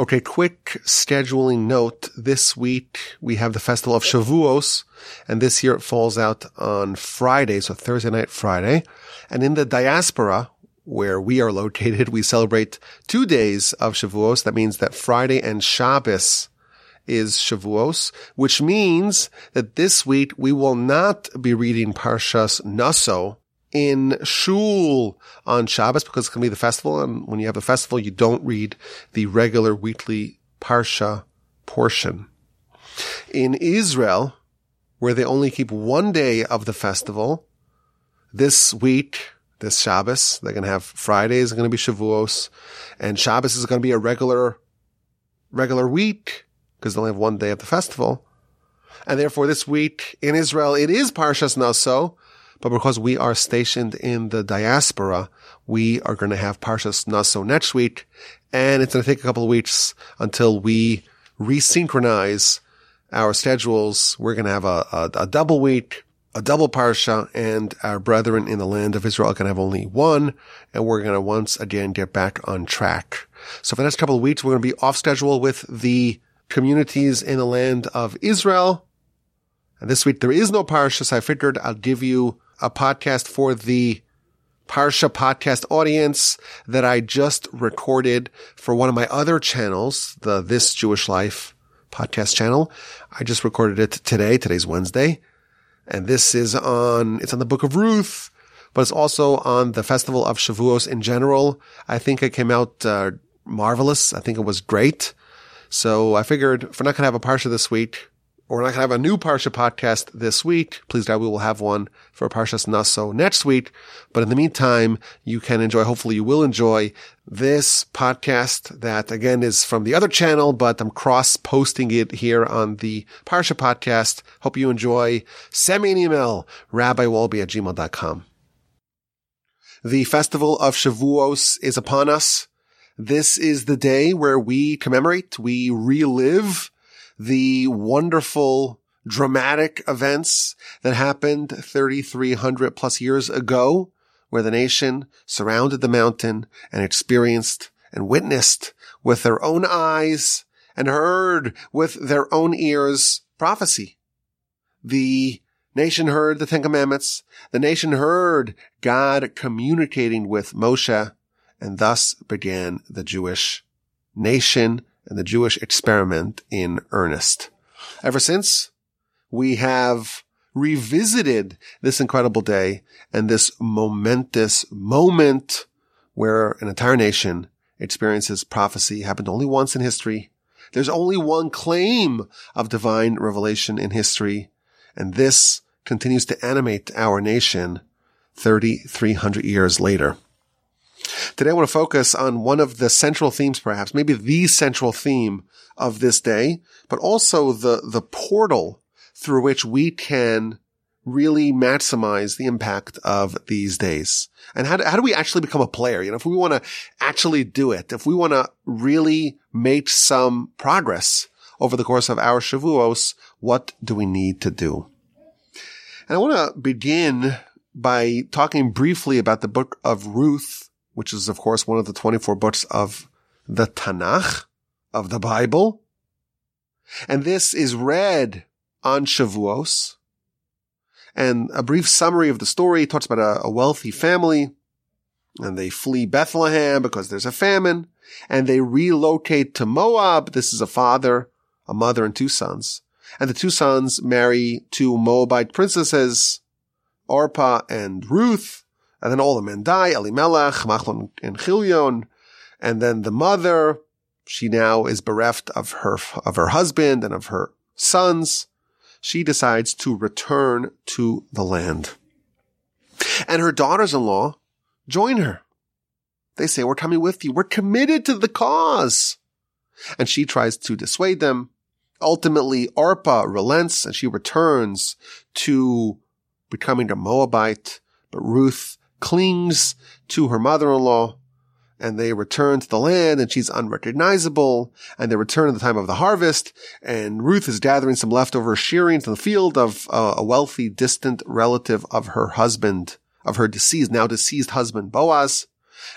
Okay, quick scheduling note. This week we have the festival of Shavuos, and this year it falls out on Friday, so Thursday night, Friday. And in the diaspora, where we are located, we celebrate two days of Shavuos. That means that Friday and Shabbos is Shavuos, which means that this week we will not be reading Parshas Naso, in shul on Shabbos because it's going to be the festival. And when you have the festival, you don't read the regular weekly Parsha portion. In Israel, where they only keep one day of the festival, this week, this Shabbos, they're going to have Fridays are going to be Shavuos and Shabbos is going to be a regular, regular week because they only have one day of the festival. And therefore this week in Israel, it is Parshas Naso, but because we are stationed in the diaspora, we are going to have Parshas Naso next week. And it's going to take a couple of weeks until we resynchronize our schedules. We're going to have a, a, a double week, a double Parsha, and our brethren in the land of Israel can have only one. And we're going to once again get back on track. So for the next couple of weeks, we're going to be off schedule with the communities in the land of Israel. And this week there is no parsha, so I figured I'll give you a podcast for the Parsha podcast audience that I just recorded for one of my other channels, the This Jewish Life podcast channel. I just recorded it today. Today's Wednesday. And this is on, it's on the book of Ruth, but it's also on the festival of Shavuos in general. I think it came out uh, marvelous. I think it was great. So I figured if we're not going to have a Parsha this week, we're not going to have a new Parsha podcast this week. Please God, we will have one for Parshas Naso next week. But in the meantime, you can enjoy, hopefully you will enjoy this podcast that again is from the other channel, but I'm cross posting it here on the Parsha podcast. Hope you enjoy. Send me an email, rabbiwolbe at gmail.com. The festival of Shavuos is upon us. This is the day where we commemorate, we relive the wonderful dramatic events that happened 3,300 plus years ago, where the nation surrounded the mountain and experienced and witnessed with their own eyes and heard with their own ears prophecy. The nation heard the Ten Commandments. The nation heard God communicating with Moshe and thus began the Jewish nation and the Jewish experiment in earnest. Ever since, we have revisited this incredible day and this momentous moment where an entire nation experiences prophecy happened only once in history. There's only one claim of divine revelation in history, and this continues to animate our nation 3,300 years later. Today I want to focus on one of the central themes, perhaps, maybe the central theme of this day, but also the, the portal through which we can really maximize the impact of these days. And how do, how do we actually become a player? You know, if we want to actually do it, if we want to really make some progress over the course of our Shavuos, what do we need to do? And I want to begin by talking briefly about the book of Ruth which is of course one of the 24 books of the Tanakh, of the Bible. And this is read on Shavuos. And a brief summary of the story talks about a, a wealthy family and they flee Bethlehem because there's a famine and they relocate to Moab. This is a father, a mother, and two sons. And the two sons marry two Moabite princesses, Orpah and Ruth. And then all the men die, Elimelech, Machlon, and Chilion. And then the mother, she now is bereft of her, of her husband and of her sons. She decides to return to the land. And her daughters-in-law join her. They say, we're coming with you. We're committed to the cause. And she tries to dissuade them. Ultimately, Orpah relents and she returns to becoming a Moabite. But Ruth clings to her mother-in-law and they return to the land and she's unrecognizable and they return at the time of the harvest and Ruth is gathering some leftover shearings in the field of uh, a wealthy distant relative of her husband, of her deceased, now deceased husband Boaz.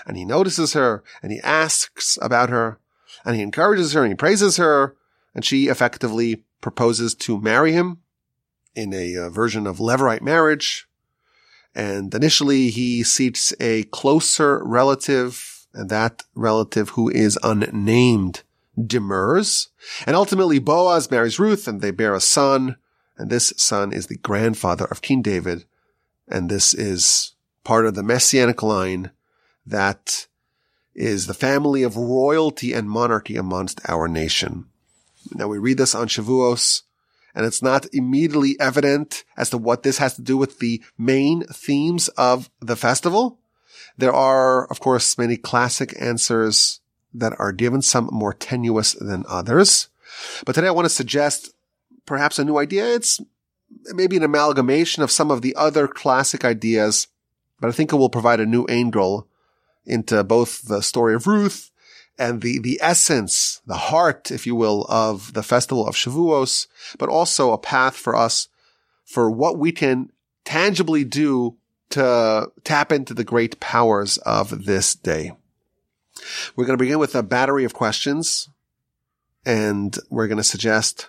And he notices her and he asks about her And he encourages her and he praises her and she effectively proposes to marry him in a uh, version of Levirate marriage. And initially he seeks a closer relative and that relative who is unnamed demurs. And ultimately Boaz marries Ruth and they bear a son. And this son is the grandfather of King David. And this is part of the messianic line that is the family of royalty and monarchy amongst our nation. Now we read this on Shavuos and it's not immediately evident as to what this has to do with the main themes of the festival. There are, of course, many classic answers that are given, some more tenuous than others. But today I want to suggest perhaps a new idea. It's maybe an amalgamation of some of the other classic ideas, but I think it will provide a new angle into both the story of Ruth and the, the essence, the heart, if you will, of the festival of Shavuos, but also a path for us for what we can tangibly do to tap into the great powers of this day. We're going to begin with a battery of questions and we're going to suggest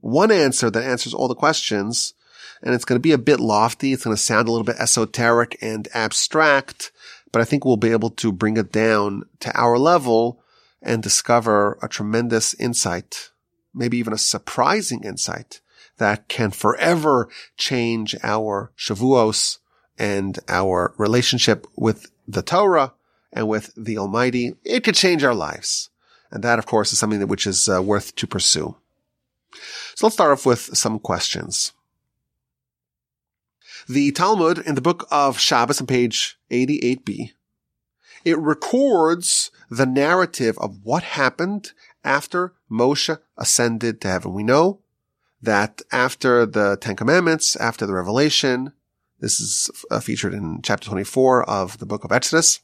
one answer that answers all the questions. And it's going to be a bit lofty. It's going to sound a little bit esoteric and abstract, but I think we'll be able to bring it down to our level and discover a tremendous insight, maybe even a surprising insight that can forever change our Shavuos and our relationship with the Torah and with the Almighty. It could change our lives. And that, of course, is something that which is uh, worth to pursue. So let's start off with some questions. The Talmud in the book of Shabbos on page 88b, it records the narrative of what happened after Moshe ascended to heaven. We know that after the Ten Commandments, after the revelation, this is uh, featured in chapter 24 of the book of Exodus.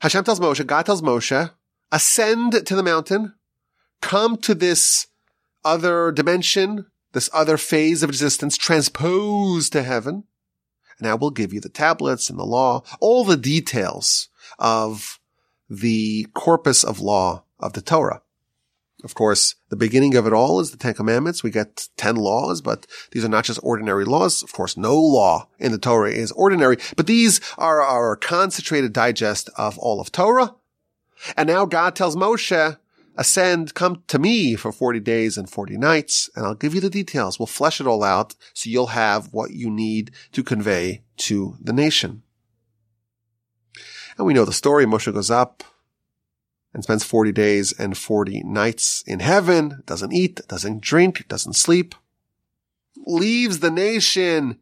Hashem tells Moshe, God tells Moshe, ascend to the mountain, come to this other dimension, this other phase of existence, transposed to heaven. And I will give you the tablets and the law, all the details of the corpus of law of the Torah. Of course, the beginning of it all is the Ten Commandments. We get 10 laws, but these are not just ordinary laws. Of course, no law in the Torah is ordinary, but these are our concentrated digest of all of Torah. And now God tells Moshe, ascend, come to me for 40 days and 40 nights, and I'll give you the details. We'll flesh it all out so you'll have what you need to convey to the nation. And we know the story. Moshe goes up and spends 40 days and 40 nights in heaven, doesn't eat, doesn't drink, doesn't sleep, leaves the nation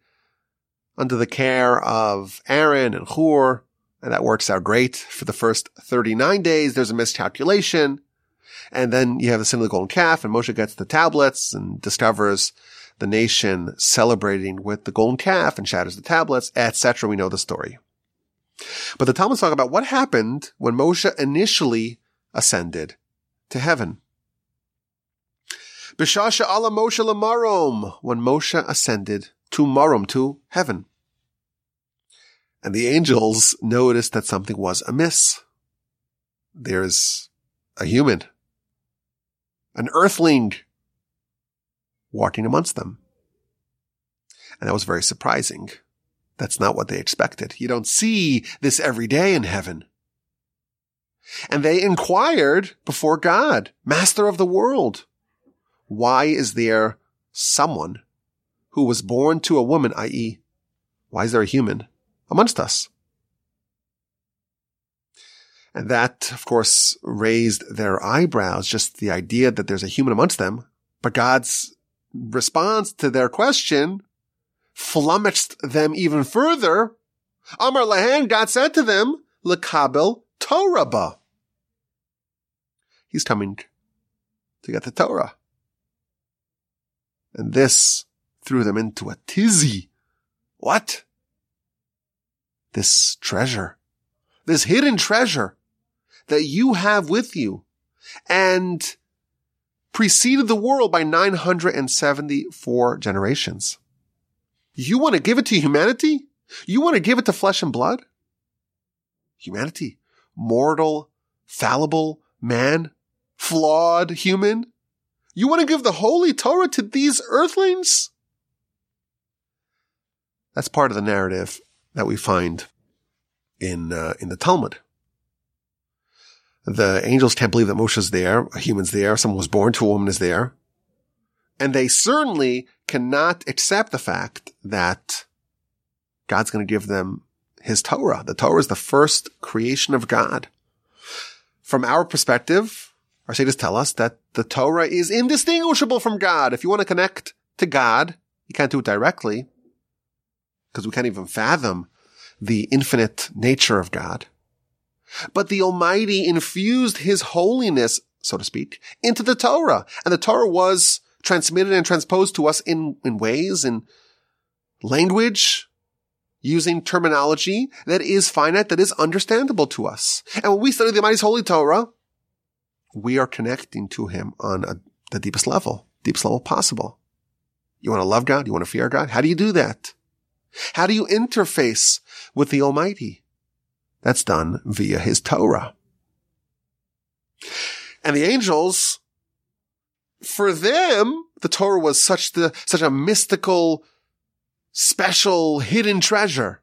under the care of Aaron and Hur, and that works out great. For the first 39 days, there's a miscalculation. And then you have the sin of the golden calf and Moshe gets the tablets and discovers the nation celebrating with the golden calf and shatters the tablets, etc. We know the story. But the Talmud talk about what happened when Moshe initially ascended to heaven. Bishasha ala Moshe lamarom, when Moshe ascended to Marom, to heaven. And the angels noticed that something was amiss. There's a human an earthling walking amongst them. And that was very surprising. That's not what they expected. You don't see this every day in heaven. And they inquired before God, master of the world, why is there someone who was born to a woman, i.e., why is there a human amongst us? And that, of course, raised their eyebrows, just the idea that there's a human amongst them. But God's response to their question flummoxed them even further. Amar Lahan, God said to them, Lekabel Torah He's coming to get the Torah. And this threw them into a tizzy. What? This treasure, this hidden treasure that you have with you and preceded the world by 974 generations. You want to give it to humanity? You want to give it to flesh and blood? Humanity, mortal, fallible, man, flawed human. You want to give the holy Torah to these earthlings? That's part of the narrative that we find in uh, in the Talmud. The angels can't believe that Moshe's there, a human's there, someone was born to a woman is there. And they certainly cannot accept the fact that God's going to give them his Torah. The Torah is the first creation of God. From our perspective, our sages tell us that the Torah is indistinguishable from God. If you want to connect to God, you can't do it directly because we can't even fathom the infinite nature of God. But the Almighty infused His holiness, so to speak, into the Torah. And the Torah was transmitted and transposed to us in, in ways, in language, using terminology that is finite, that is understandable to us. And when we study the Almighty's Holy Torah, we are connecting to Him on a, the deepest level, deepest level possible. You want to love God? You want to fear God? How do you do that? How do you interface with the Almighty? That's done via his Torah. And the angels, for them, the Torah was such the, such a mystical, special, hidden treasure.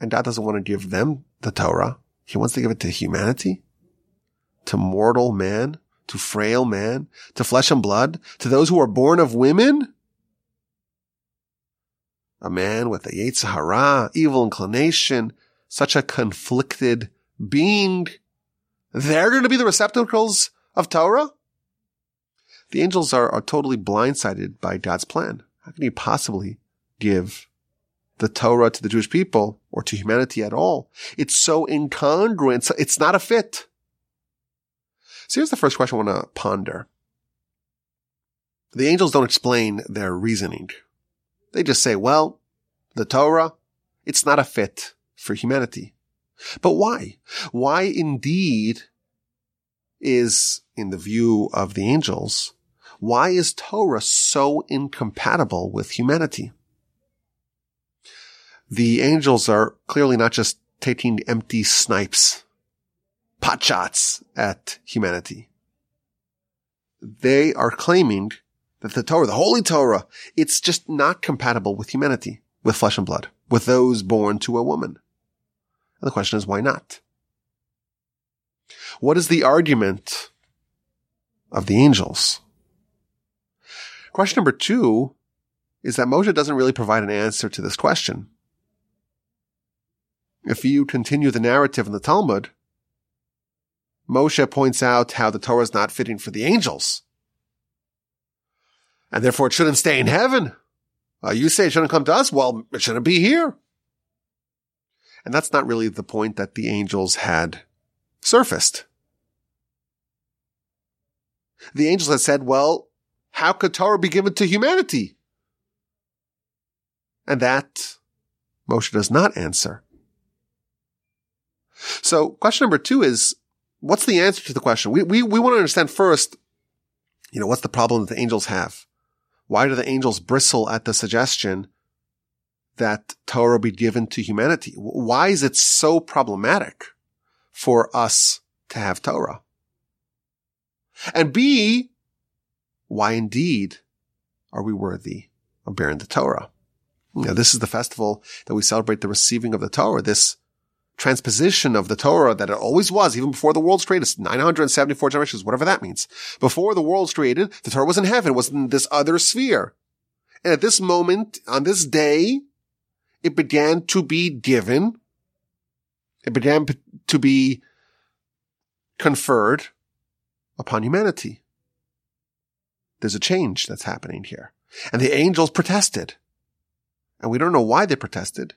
And God doesn't want to give them the Torah. He wants to give it to humanity, to mortal man, to frail man, to flesh and blood, to those who are born of women a man with a Yetzer Hara, evil inclination, such a conflicted being. They're going to be the receptacles of Torah? The angels are, are totally blindsided by God's plan. How can he possibly give the Torah to the Jewish people or to humanity at all? It's so incongruent. It's not a fit. So here's the first question I want to ponder. The angels don't explain their reasoning. They just say, well, the Torah, it's not a fit for humanity. But why? Why indeed is, in the view of the angels, why is Torah so incompatible with humanity? The angels are clearly not just taking empty snipes, pot shots at humanity. They are claiming that the Torah, the Holy Torah, it's just not compatible with humanity, with flesh and blood, with those born to a woman. And the question is, why not? What is the argument of the angels? Question number two is that Moshe doesn't really provide an answer to this question. If you continue the narrative in the Talmud, Moshe points out how the Torah is not fitting for the angels and therefore it shouldn't stay in heaven. Uh, you say it shouldn't come to us. Well, it shouldn't be here. And that's not really the point that the angels had surfaced. The angels had said, well, how could Torah be given to humanity? And that Moshe does not answer. So question number two is, what's the answer to the question? We, we, we want to understand first, you know, what's the problem that the angels have? Why do the angels bristle at the suggestion that Torah be given to humanity? Why is it so problematic for us to have Torah? And B, why indeed are we worthy of bearing the Torah? Now, this is the festival that we celebrate the receiving of the Torah, this transposition of the Torah that it always was, even before the world's created, 974 generations, whatever that means. Before the world's created, the Torah was in heaven, it was in this other sphere. And at this moment, on this day, it began to be given. It began to be conferred upon humanity. There's a change that's happening here. And the angels protested. And we don't know why they protested.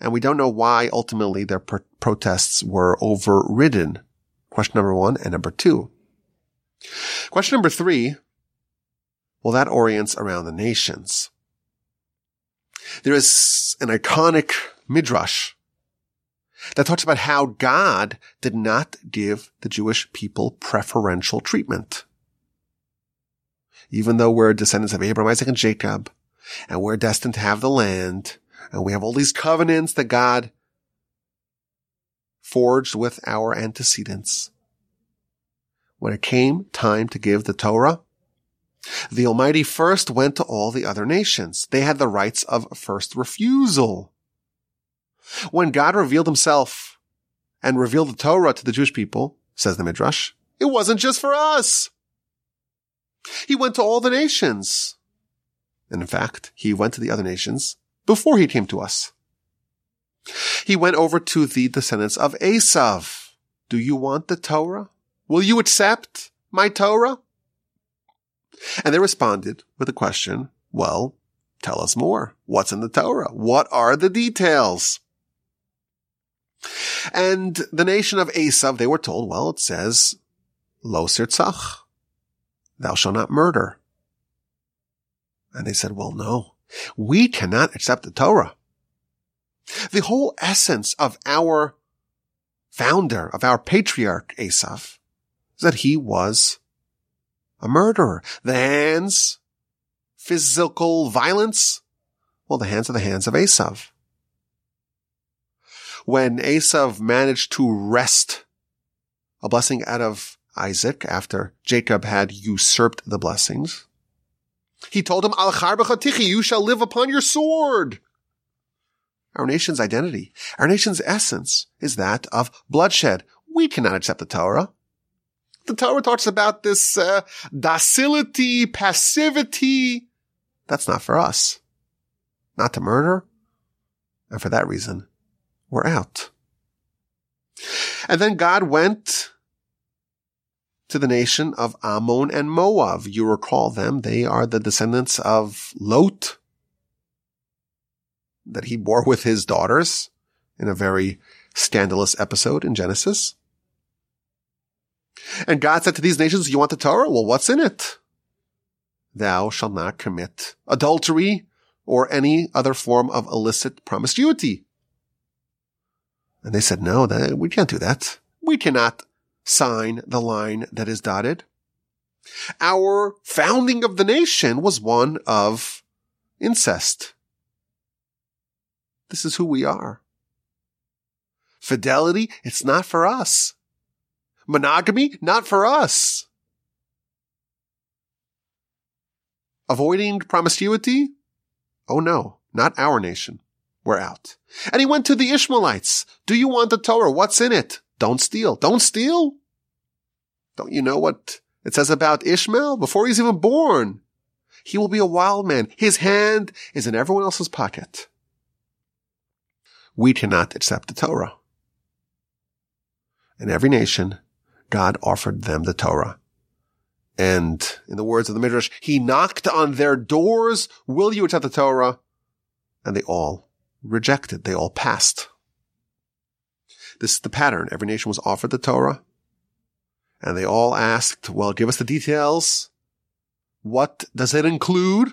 And we don't know why ultimately their pr- protests were overridden. Question number one and number two. Question number three. Well, that orients around the nations. There is an iconic midrash that talks about how God did not give the Jewish people preferential treatment. Even though we're descendants of Abraham, Isaac, and Jacob, and we're destined to have the land, and we have all these covenants that God forged with our antecedents. When it came time to give the Torah, the Almighty first went to all the other nations. They had the rights of first refusal. When God revealed himself and revealed the Torah to the Jewish people, says the Midrash, it wasn't just for us. He went to all the nations. And in fact, he went to the other nations before he came to us. He went over to the descendants of Esav. Do you want the Torah? Will you accept my Torah? And they responded with a question, well, tell us more. What's in the Torah? What are the details? And the nation of Esav, they were told, well, it says, lo sirtzach, thou shalt not murder. And they said, well, no, we cannot accept the Torah. The whole essence of our founder, of our patriarch Esav, is that he was a murderer. The hands, physical violence, well, the hands are the hands of Esav. When Esav managed to wrest a blessing out of Isaac after Jacob had usurped the blessings, he told him, Al you shall live upon your sword. Our nation's identity, our nation's essence is that of bloodshed. We cannot accept the Torah. The Torah talks about this uh, docility, passivity. That's not for us. Not to murder. And for that reason, we're out. And then God went to the nation of Ammon and Moab. You recall them. They are the descendants of Lot that he bore with his daughters in a very scandalous episode in Genesis. And God said to these nations, you want the Torah? Well, what's in it? Thou shalt not commit adultery or any other form of illicit promiscuity. And they said, no, we can't do that. We cannot sign the line that is dotted. Our founding of the nation was one of incest. This is who we are. Fidelity, it's not for us. Monogamy, not for us. Avoiding promiscuity? Oh no, not our nation. We're out. And he went to the Ishmaelites. Do you want the Torah? What's in it? Don't steal. Don't steal? Don't you know what it says about Ishmael before he's even born? He will be a wild man. His hand is in everyone else's pocket. We cannot accept the Torah. In every nation, God offered them the Torah. And in the words of the Midrash, he knocked on their doors. Will you accept the Torah? And they all rejected. They all passed. This is the pattern. Every nation was offered the Torah. And they all asked, well, give us the details. What does it include?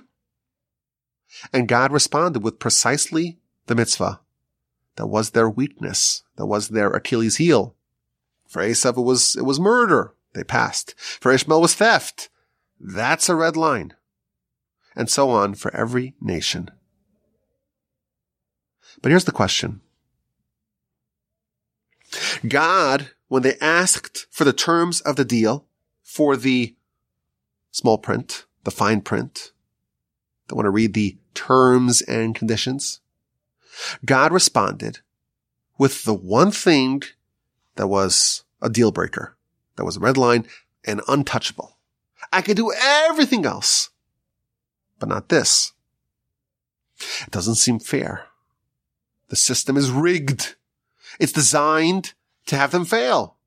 And God responded with precisely the mitzvah that was their weakness, that was their Achilles heel. For Esav, it was, it was murder. They passed. For Ishmael was theft. That's a red line. And so on for every nation. But here's the question. God, when they asked for the terms of the deal, for the small print, the fine print, they want to read the terms and conditions. God responded with the one thing that was a deal breaker, that was a red line and untouchable. I could do everything else, but not this. It doesn't seem fair. The system is rigged. It's designed to have them fail.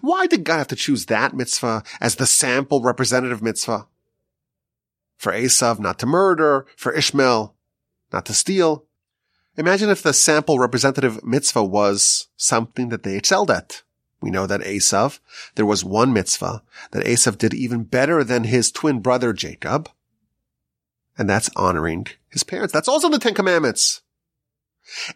Why did God have to choose that mitzvah as the sample representative mitzvah? For Esav not to murder, for Ishmael not to steal. Imagine if the sample representative mitzvah was something that they excelled at. We know that Esav, there was one mitzvah that Esav did even better than his twin brother Jacob. And that's honoring his parents. That's also the Ten Commandments.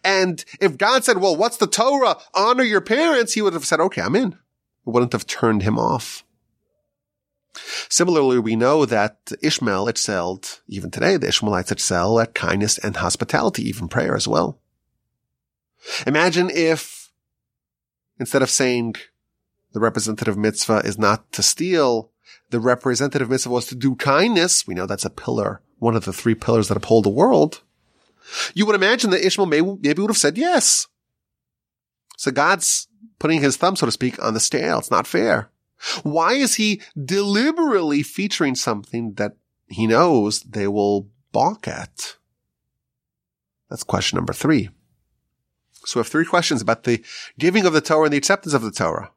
And if God said, well, what's the Torah? Honor your parents. He would have said, okay, I'm in. It wouldn't have turned him off. Similarly, we know that Ishmael excelled, even today, the Ishmaelites excel at kindness and hospitality, even prayer as well. Imagine if instead of saying the representative mitzvah is not to steal, the representative mitzvah was to do kindness. We know that's a pillar, one of the three pillars that uphold the world. You would imagine that Ishmael maybe, maybe would have said yes. So God's putting his thumb, so to speak, on the scale. It's not fair. Why is he deliberately featuring something that he knows they will balk at? That's question number three. So we have three questions about the giving of the Torah and the acceptance of the Torah.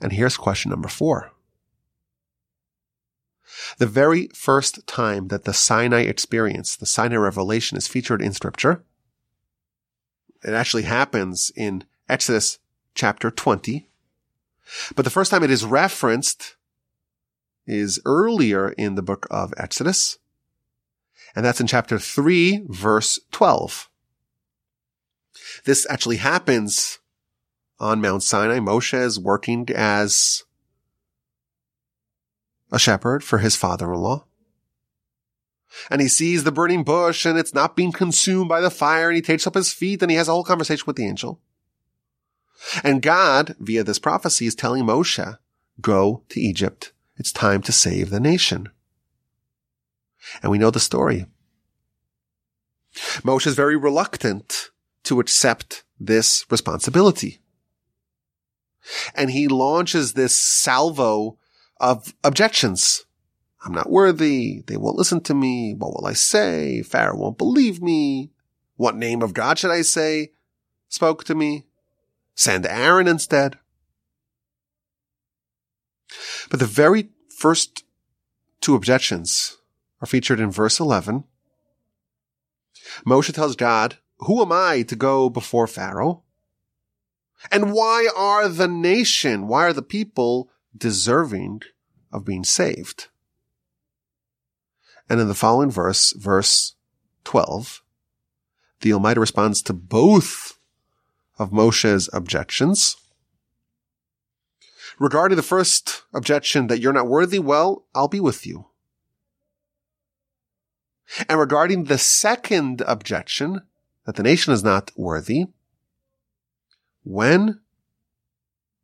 And here's question number four. The very first time that the Sinai experience, the Sinai revelation is featured in scripture, it actually happens in Exodus chapter 20. But the first time it is referenced is earlier in the book of Exodus. And that's in chapter 3, verse 12. This actually happens on Mount Sinai. Moshe is working as a shepherd for his father-in-law. And he sees the burning bush and it's not being consumed by the fire and he takes up his feet and he has a whole conversation with the angel. And God, via this prophecy, is telling Moshe, go to Egypt. It's time to save the nation. And we know the story. Moshe is very reluctant to accept this responsibility. And he launches this salvo of objections. I'm not worthy. They won't listen to me. What will I say? Pharaoh won't believe me. What name of God should I say spoke to me? Send Aaron instead. But the very first two objections are featured in verse 11. Moshe tells God, who am I to go before Pharaoh? And why are the nation, why are the people deserving of being saved? And in the following verse, verse 12, the Almighty responds to both of Moshe's objections. Regarding the first objection that you're not worthy, well, I'll be with you. And regarding the second objection, that the nation is not worthy, when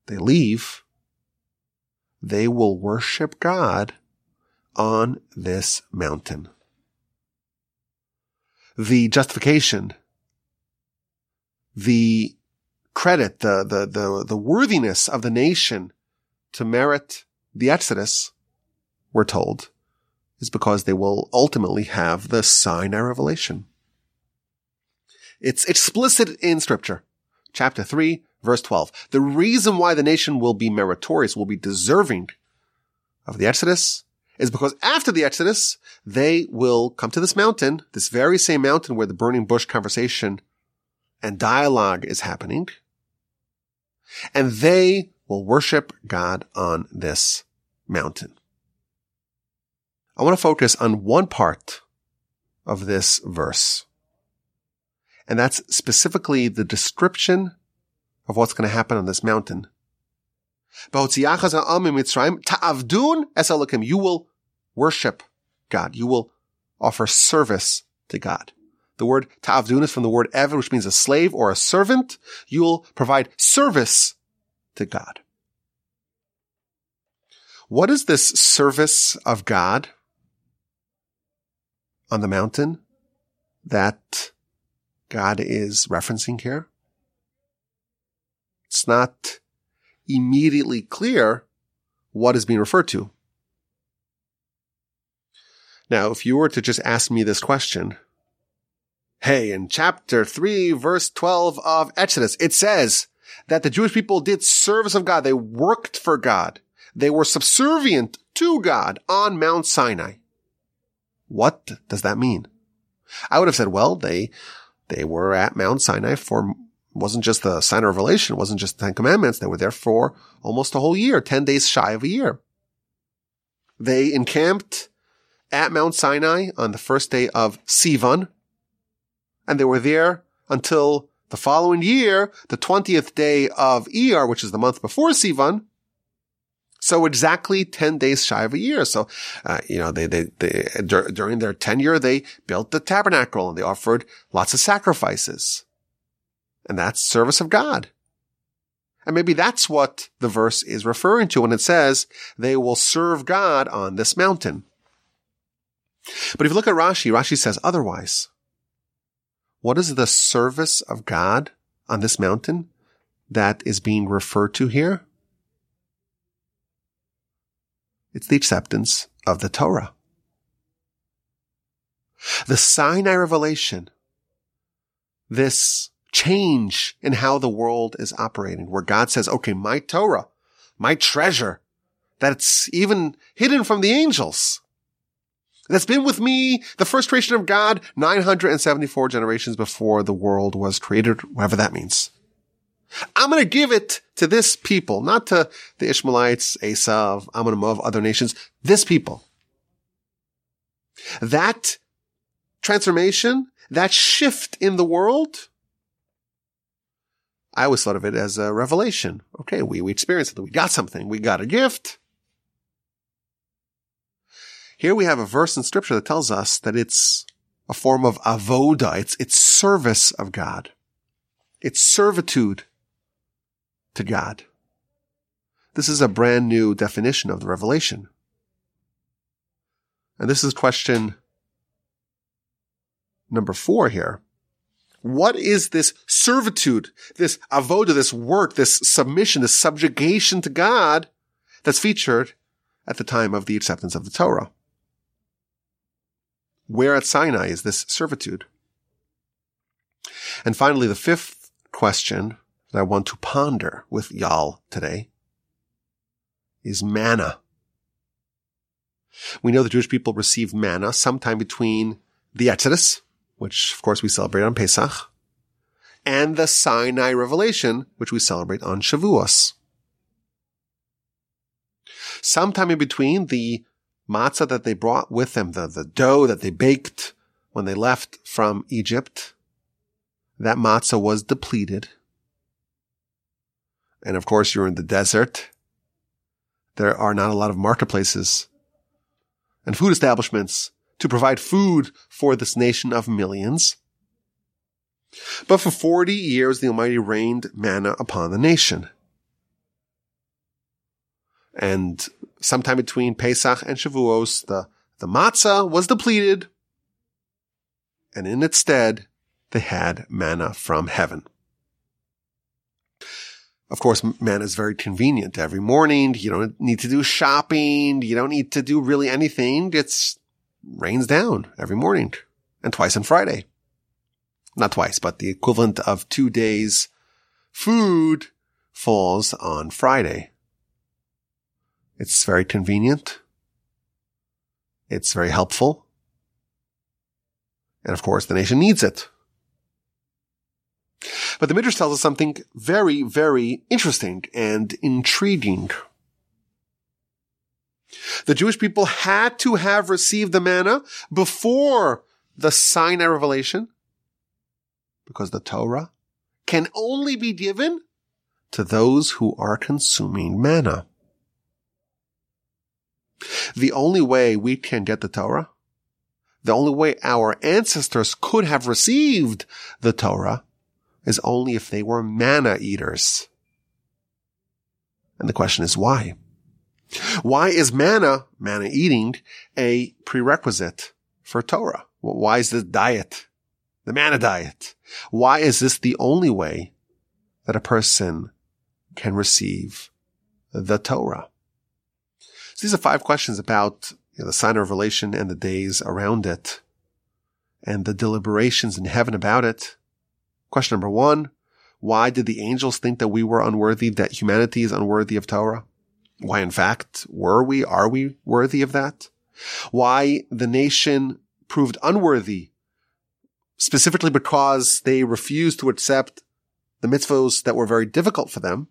they leave, they will worship God on this mountain. The justification, the credit, the, the, the, the worthiness of the nation to merit the Exodus, we're told, is because they will ultimately have the Sinai revelation. It's explicit in scripture. Chapter 3, verse 12. The reason why the nation will be meritorious, will be deserving of the Exodus is because after the Exodus, they will come to this mountain, this very same mountain where the burning bush conversation and dialogue is happening. And they will worship God on this mountain. I want to focus on one part of this verse. And that's specifically the description of what's going to happen on this mountain. You will worship God. You will offer service to God. The word ta'avdun is from the word eved, which means a slave or a servant. You will provide service to God. What is this service of God on the mountain that God is referencing here? It's not immediately clear what is being referred to. Now, if you were to just ask me this question, hey, in chapter 3, verse 12 of Exodus, it says that the Jewish people did service of God. They worked for God. They were subservient to God on Mount Sinai. What does that mean? I would have said, well, they they were at Mount Sinai for, wasn't just the Sinai revelation, wasn't just the Ten Commandments. They were there for almost a whole year, 10 days shy of a year. They encamped at Mount Sinai on the first day of Sivan, and they were there until the following year, the 20th day of Iyar, which is the month before Sivan, so exactly 10 days shy of a year. So, uh, you know, they, they, they, dur- during their tenure, they built the tabernacle and they offered lots of sacrifices. And that's service of God. And maybe that's what the verse is referring to when it says they will serve God on this mountain. But if you look at Rashi, Rashi says otherwise. What is the service of God on this mountain that is being referred to here? It's the acceptance of the Torah. The Sinai revelation, this change in how the world is operating, where God says, okay, my Torah, my treasure, that's even hidden from the angels, that's been with me, the first creation of God, 974 generations before the world was created, whatever that means. I'm going to give it to this people, not to the Ishmaelites, Esav, Ammon, Moab, other nations, this people. That transformation, that shift in the world, I always thought of it as a revelation. Okay, we, we experienced it. We got something. We got a gift. Here we have a verse in scripture that tells us that it's a form of avoda. It's, it's service of God. It's servitude to God. This is a brand new definition of the revelation. And this is question number four here. What is this servitude, this avoda, this work, this submission, this subjugation to God that's featured at the time of the acceptance of the Torah? Where at Sinai is this servitude? And finally, the fifth question that I want to ponder with y'all today is manna. We know the Jewish people received manna sometime between the Exodus, which of course we celebrate on Pesach, and the Sinai revelation, which we celebrate on Shavuos. Sometime in between the matzah that they brought with them, the, the dough that they baked when they left from Egypt, that matzah was depleted. And of course, you're in the desert. There are not a lot of marketplaces and food establishments to provide food for this nation of millions. But for 40 years, the Almighty rained manna upon the nation. And sometime between Pesach and Shavuos, the, the matzah was depleted. And in its stead, they had manna from heaven. Of course, manna is very convenient every morning. You don't need to do shopping. You don't need to do really anything. It's rains down every morning and twice on Friday. Not twice, but the equivalent of two days food falls on Friday. It's very convenient. It's very helpful. And of course, the nation needs it. But the Midrash tells us something very, very interesting and intriguing. The Jewish people had to have received the manna before the Sinai revelation because the Torah can only be given to those who are consuming manna. The only way we can get the Torah, the only way our ancestors could have received the Torah is only if they were manna eaters. And the question is why? Why is manna, manna eating, a prerequisite for Torah? Why is the diet, the manna diet? Why is this the only way that a person can receive the Torah? So these are five questions about you know, the Sinai revelation and the days around it and the deliberations in heaven about it. Question number one. Why did the angels think that we were unworthy, that humanity is unworthy of Torah? Why, in fact, were we? Are we worthy of that? Why the nation proved unworthy, specifically because they refused to accept the mitzvahs that were very difficult for them.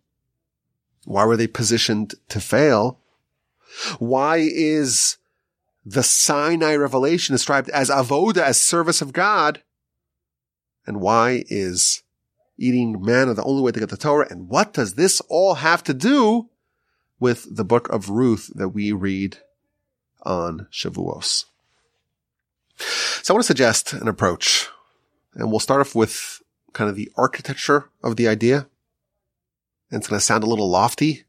Why were they positioned to fail? Why is the Sinai revelation described as avoda, as service of God? And why is eating manna the only way to get the Torah? And what does this all have to do with the book of Ruth that we read on Shavuos. So I want to suggest an approach and we'll start off with kind of the architecture of the idea. It's going to sound a little lofty.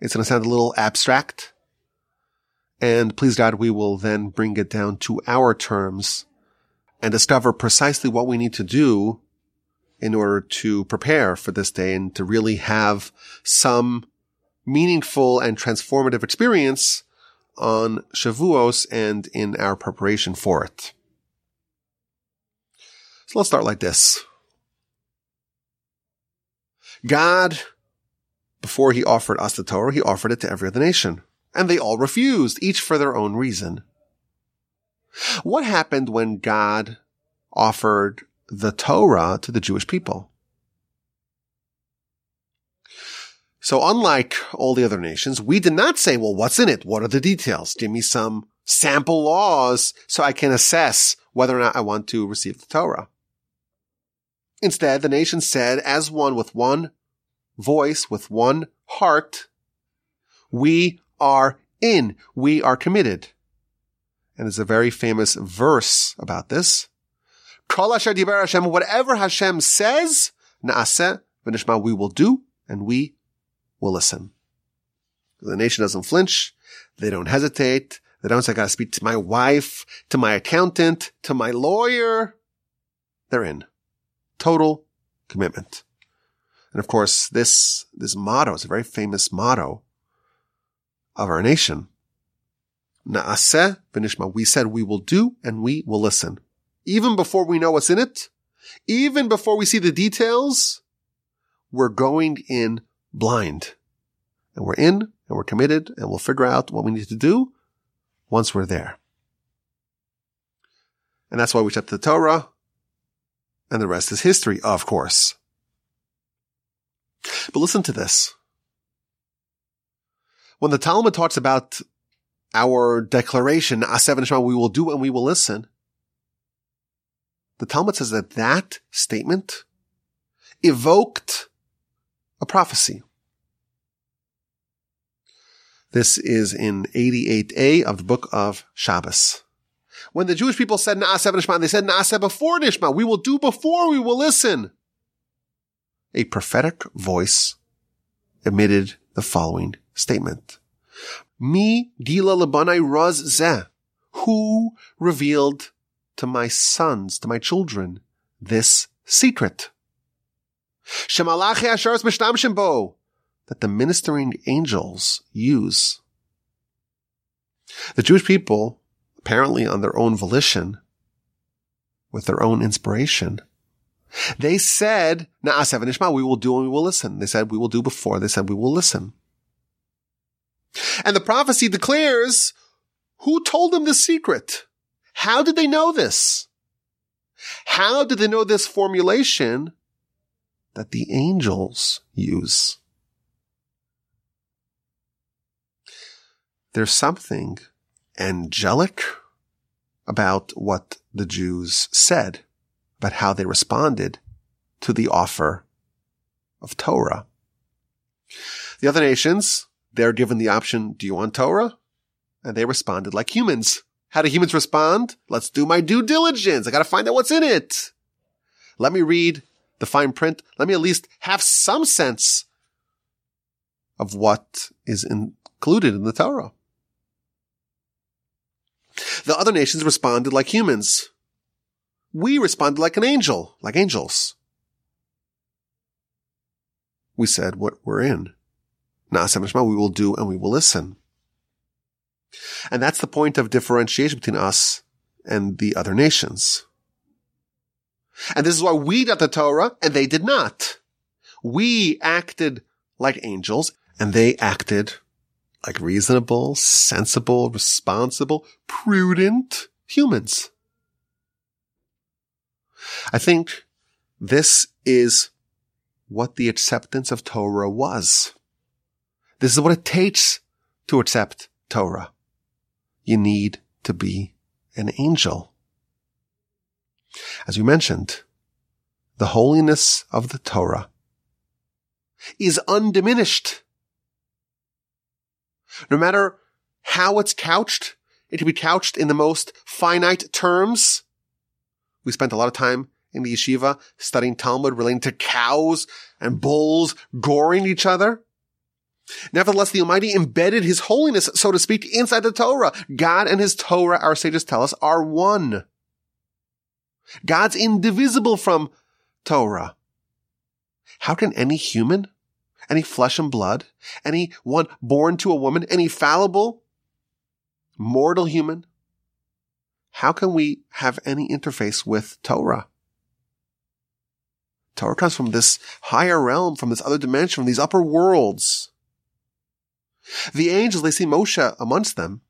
It's going to sound a little abstract. And please God, we will then bring it down to our terms and discover precisely what we need to do in order to prepare for this day and to really have some meaningful and transformative experience on Shavuos and in our preparation for it. So let's start like this. God, before he offered us the Torah, he offered it to every other nation. And they all refused, each for their own reason. What happened when God offered the Torah to the Jewish people? So unlike all the other nations, we did not say, well, what's in it? What are the details? Give me some sample laws so I can assess whether or not I want to receive the Torah. Instead, the nation said, as one with one voice, with one heart, we are in. We are committed. And there's a very famous verse about this. Kol Hashem, Whatever Hashem says, naaseh v'nishma, we will do, and we will listen. The nation doesn't flinch. They don't hesitate. They don't say, I gotta speak to my wife, to my accountant, to my lawyer. They're in. Total commitment. And of course, this, this motto is a very famous motto of our nation. Naaseh v'nishma. We said we will do and we will listen. Even before we know what's in it, even before we see the details, we're going in blind. And we're in and we're committed and we'll figure out what we need to do once we're there. And that's why we accept the Torah. And the rest is history, of course. But listen to this. When the Talmud talks about our declaration, Asev we will do and we will listen. The Talmud says that that statement evoked a prophecy. This is in 88a of the book of Shabbos. When the Jewish people said Na'aseh Nishma, they said Na'aseh before Nishma. We will do before we will listen. A prophetic voice emitted the following statement. Mi gila labanai raz zeh. Who revealed to my sons, to my children, this secret? That the ministering angels use. The Jewish people, apparently on their own volition, with their own inspiration, they said, Na'aseh v'nishma, we will do and we will listen. They said, we will do before. They said, we will listen. And the prophecy declares who told them the secret? How did they know this? How did they know this formulation that the angels use? There's something angelic about what the Jews said, about how they responded to the offer of Torah. The other nations, they're given the option, do you want Torah? And they responded like humans. How do humans respond? Let's do my due diligence. I gotta find out what's in it. Let me read the fine print. Let me at least have some sense of what is included in the Torah. The other nations responded like humans. We responded like an angel, like angels. We said what we're in. Na'aseh we will do and we will listen. And that's the point of differentiation between us and the other nations. And this is why we got the Torah and they did not. We acted like angels and they acted like reasonable, sensible, responsible, prudent humans. I think this is what the acceptance of Torah was. This is what it takes to accept Torah. You need to be an angel. As we mentioned, the holiness of the Torah is undiminished. No matter how it's couched, it can be couched in the most finite terms. We spent a lot of time in the yeshiva studying Talmud relating to cows and bulls goring each other. Nevertheless, the Almighty embedded His holiness, so to speak, inside the Torah. God and His Torah, our sages tell us, are one. God's indivisible from Torah. How can any human, any flesh and blood, any one born to a woman, any fallible, mortal human, how can we have any interface with Torah? Torah comes from this higher realm, from this other dimension, from these upper worlds. The angels, they see Moshe amongst them.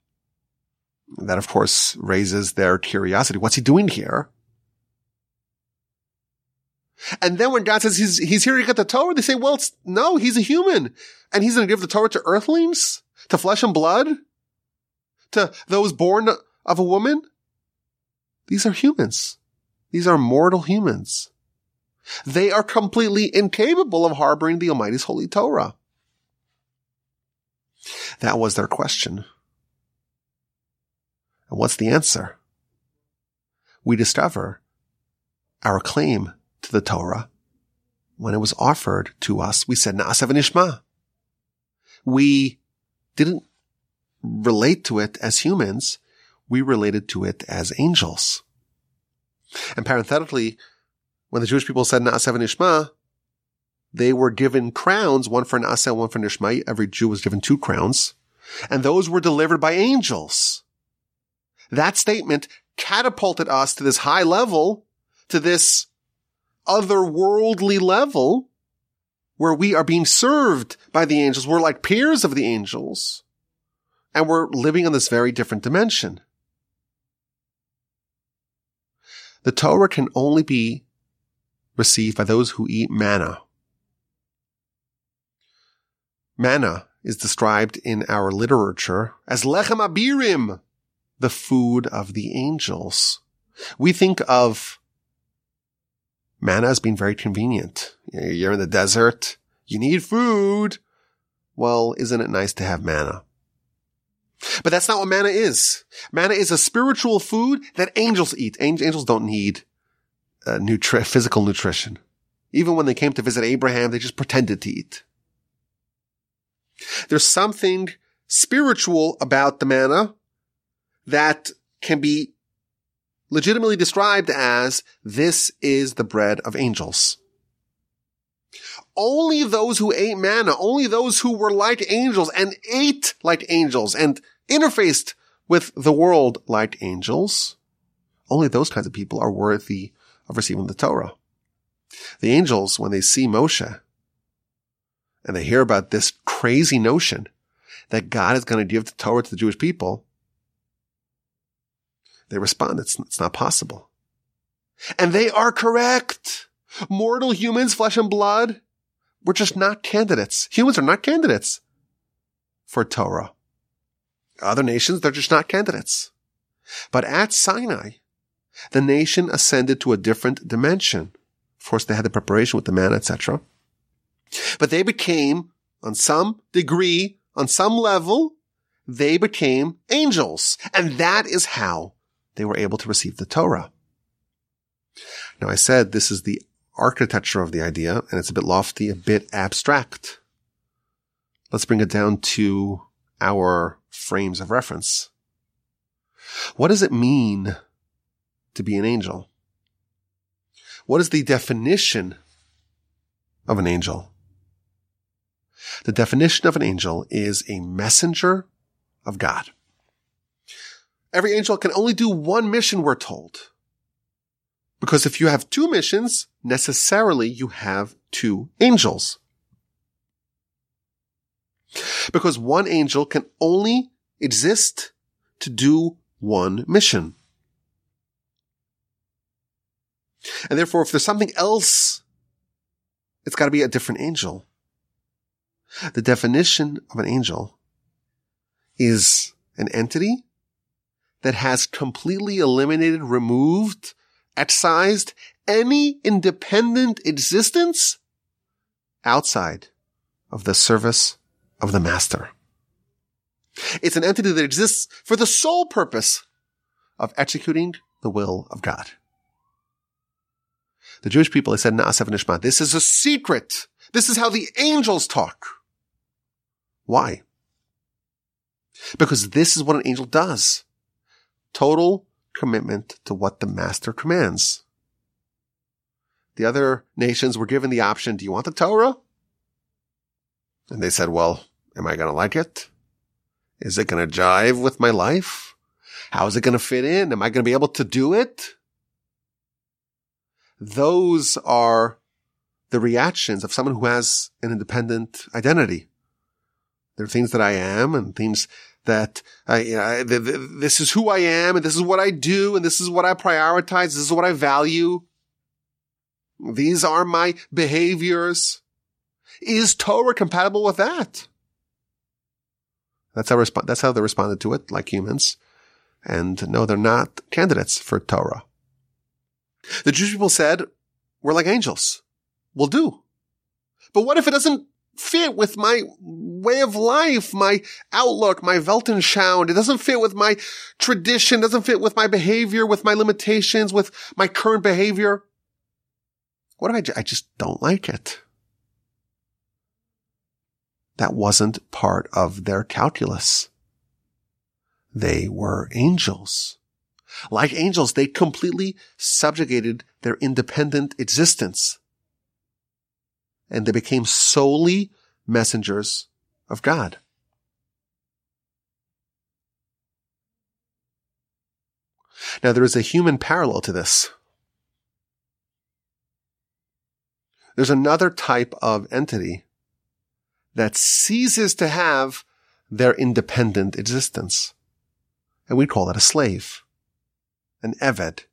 That, of course, raises their curiosity. What's he doing here? And then when God says he's, he's here to get the Torah, they say, well, no, he's a human. And he's going to give the Torah to earthlings? To flesh and blood? To those born of a woman? These are humans. These are mortal humans. They are completely incapable of harboring the Almighty's holy Torah. That was their question. And what's the answer? We discover our claim to the Torah when it was offered to us. We said, Na'aseh V'Nishma. We didn't relate to it as humans. We related to it as angels. And parenthetically, when the Jewish people said Na'aseh V'Nishma, they were given crowns, one for Na'aseh, one for Nishma. Every Jew was given two crowns. And those were delivered by angels. That statement catapulted us to this high level, to this otherworldly level, where we are being served by the angels. We're like peers of the angels. And we're living in this very different dimension. The Torah can only be received by those who eat manna. Manna is described in our literature as lechem abirim, the food of the angels. We think of manna has been very convenient. You're in the desert. You need food. Well, isn't it nice to have manna? But that's not what manna is. Manna is a spiritual food that angels eat. Angels don't need uh, nutri- physical nutrition. Even when they came to visit Abraham, they just pretended to eat. There's something spiritual about the manna that can be legitimately described as this is the bread of angels. Only those who ate manna, only those who were like angels and ate like angels and interfaced with the world like angels, only those kinds of people are worthy of receiving the Torah. The angels, when they see Moshe and they hear about this crazy notion that God is going to give the Torah to the Jewish people, they respond, it's, it's not possible. And they are correct. Mortal humans, flesh and blood, we're just not candidates. Humans are not candidates for Torah. Other nations, they're just not candidates. But at Sinai, the nation ascended to a different dimension. Of course, they had the preparation with the manna, etc. But they became, on some degree, on some level, they became angels. And that is how they were able to receive the Torah. Now I said this is the architecture of the idea, and it's a bit lofty, a bit abstract. Let's bring it down to our frames of reference. What does it mean to be an angel? What is the definition of an angel? The definition of an angel is a messenger of God. Every angel can only do one mission, we're told. Because if you have two missions, necessarily you have two angels. Because one angel can only exist to do one mission. And therefore, if there's something else, it's got to be a different angel. The definition of an angel is an entity that has completely eliminated, removed, excised any independent existence outside of the service of the master. It's an entity that exists for the sole purpose of executing the will of God. The Jewish people, they said, Na'aseh Nishma. This is a secret. This is how the angels talk. Why? Because this is what an angel does. Total commitment to what the master commands. The other nations were given the option, do you want the Torah? And they said, well, am I going to like it? Is it going to jive with my life? How is it going to fit in? Am I going to be able to do it? Those are the reactions of someone who has an independent identity. There are things that I am and things that I, you know, this is who I am and this is what I do and this is what I prioritize. This is what I value. These are my behaviors. Is Torah compatible with that? That's how resp- that's how they responded to it, like humans. And no, they're not candidates for Torah. The Jewish people said, we're like angels. We'll do. But what if it doesn't fit with my way of life, my outlook, my Weltanschauung. It doesn't fit with my tradition, doesn't fit with my behavior, with my limitations, with my current behavior. What if I just don't like it? That wasn't part of their calculus. They were angels. Like angels, they completely subjugated their independent existence and they became solely messengers of God. Now there is a human parallel to this. There's another type of entity that ceases to have their independent existence. And we call that a slave. An Eved.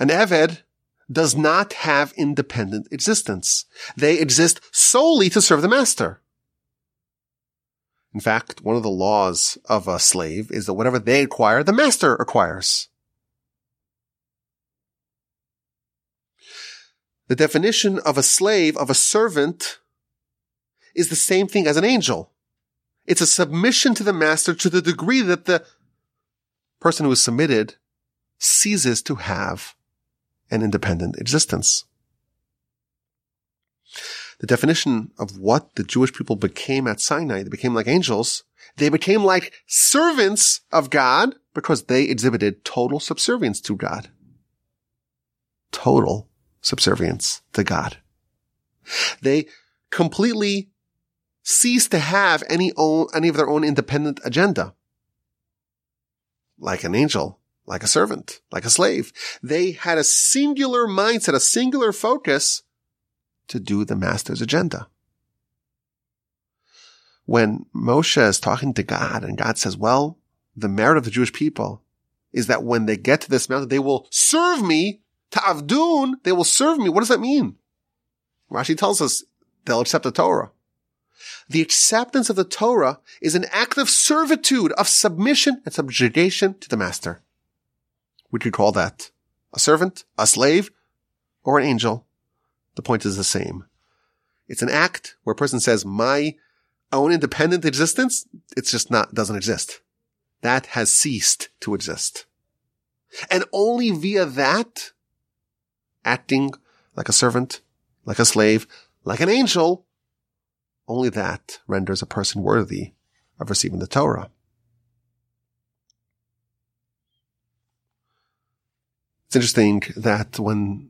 An Eved does not have independent existence. They exist solely to serve the master. In fact, one of the laws of a slave is that whatever they acquire, the master acquires. The definition of a slave, of a servant, is the same thing as an angel. It's a submission to the master to the degree that the person who is submitted ceases to have an independent existence. The definition of what the Jewish people became at Sinai, they became like angels. They became like servants of God because they exhibited total subservience to God. Total subservience to God. They completely ceased to have any own, any of their own independent agenda. Like an angel, like a servant, like a slave. They had a singular mindset, a singular focus to do the master's agenda. When Moshe is talking to God and God says, well, the merit of the Jewish people is that when they get to this mountain, they will serve me ta'avdun. They will serve me. What does that mean? Rashi tells us they'll accept the Torah. The acceptance of the Torah is an act of servitude, of submission and subjugation to the master. We could call that a servant, a slave, or an angel. The point is the same. It's an act where a person says, my own independent existence, it's just not, doesn't exist. That has ceased to exist. And only via that, acting like a servant, like a slave, like an angel, only that renders a person worthy of receiving the Torah. It's interesting that when,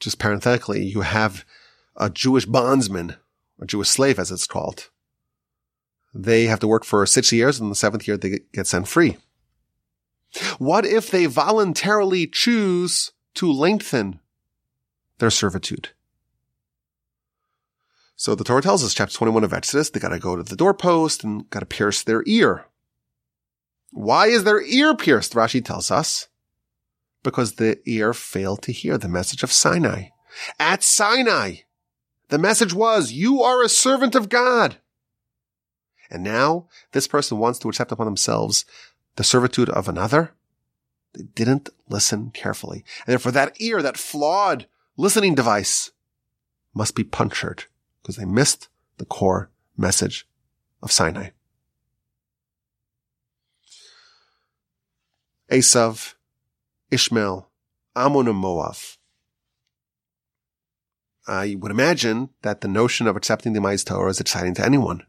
just parenthetically, you have a Jewish bondsman, a Jewish slave as it's called, they have to work for six years and the seventh year they get sent free. What if they voluntarily choose to lengthen their servitude? So the Torah tells us, chapter 21 of Exodus, they gotta go to the doorpost and gotta pierce their ear. Why is their ear pierced? Rashi tells us because the ear failed to hear the message of Sinai. At Sinai, the message was, you are a servant of God. And now this person wants to accept upon themselves the servitude of another. They didn't listen carefully. And therefore that ear, that flawed listening device must be punctured because they missed the core message of Sinai. Esav Ishmael, Ammon and Moab. I would imagine that the notion of accepting the Almighty's Torah is exciting to anyone.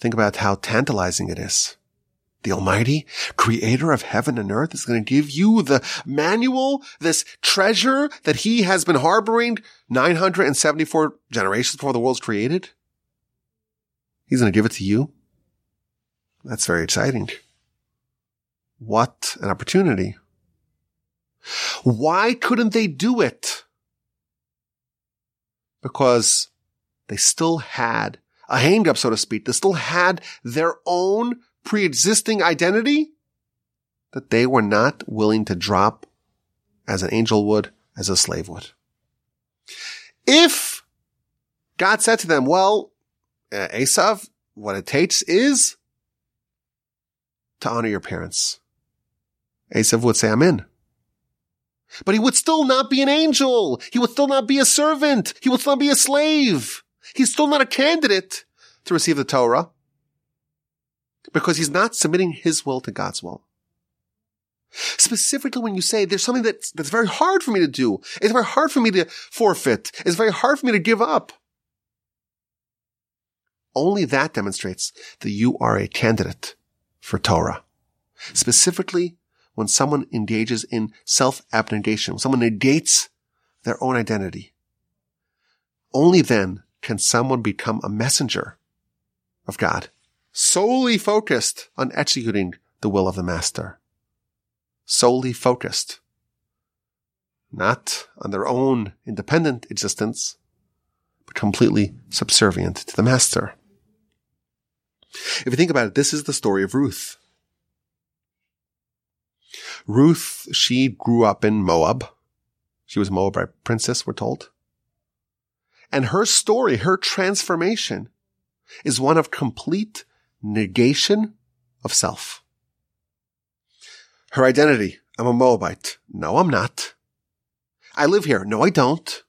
Think about how tantalizing it is. The Almighty, creator of heaven and earth, is going to give you the manual, this treasure that he has been harboring 974 generations before the world's created. He's going to give it to you. That's very exciting. What an opportunity. Why couldn't they do it? Because they still had a hangup, so to speak. They still had their own pre-existing identity that they were not willing to drop as an angel would, as a slave would. If God said to them, well, uh, Esav, what it takes is to honor your parents. Esav would say, I'm in. But he would still not be an angel. He would still not be a servant. He would still not be a slave. He's still not a candidate to receive the Torah because he's not submitting his will to God's will. Specifically when you say there's something that's, that's very hard for me to do. It's very hard for me to forfeit. It's very hard for me to give up. Only that demonstrates that you are a candidate for Torah. Specifically when someone engages in self-abnegation, when someone negates their own identity. Only then can someone become a messenger of God, solely focused on executing the will of the master. Solely focused. Not on their own independent existence, but completely subservient to the master. If you think about it, this is the story of Ruth. Ruth, she grew up in Moab. She was a Moabite princess, we're told. And her story, her transformation is one of complete negation of self. Her identity. I'm a Moabite. No, I'm not. I live here. No, I don't.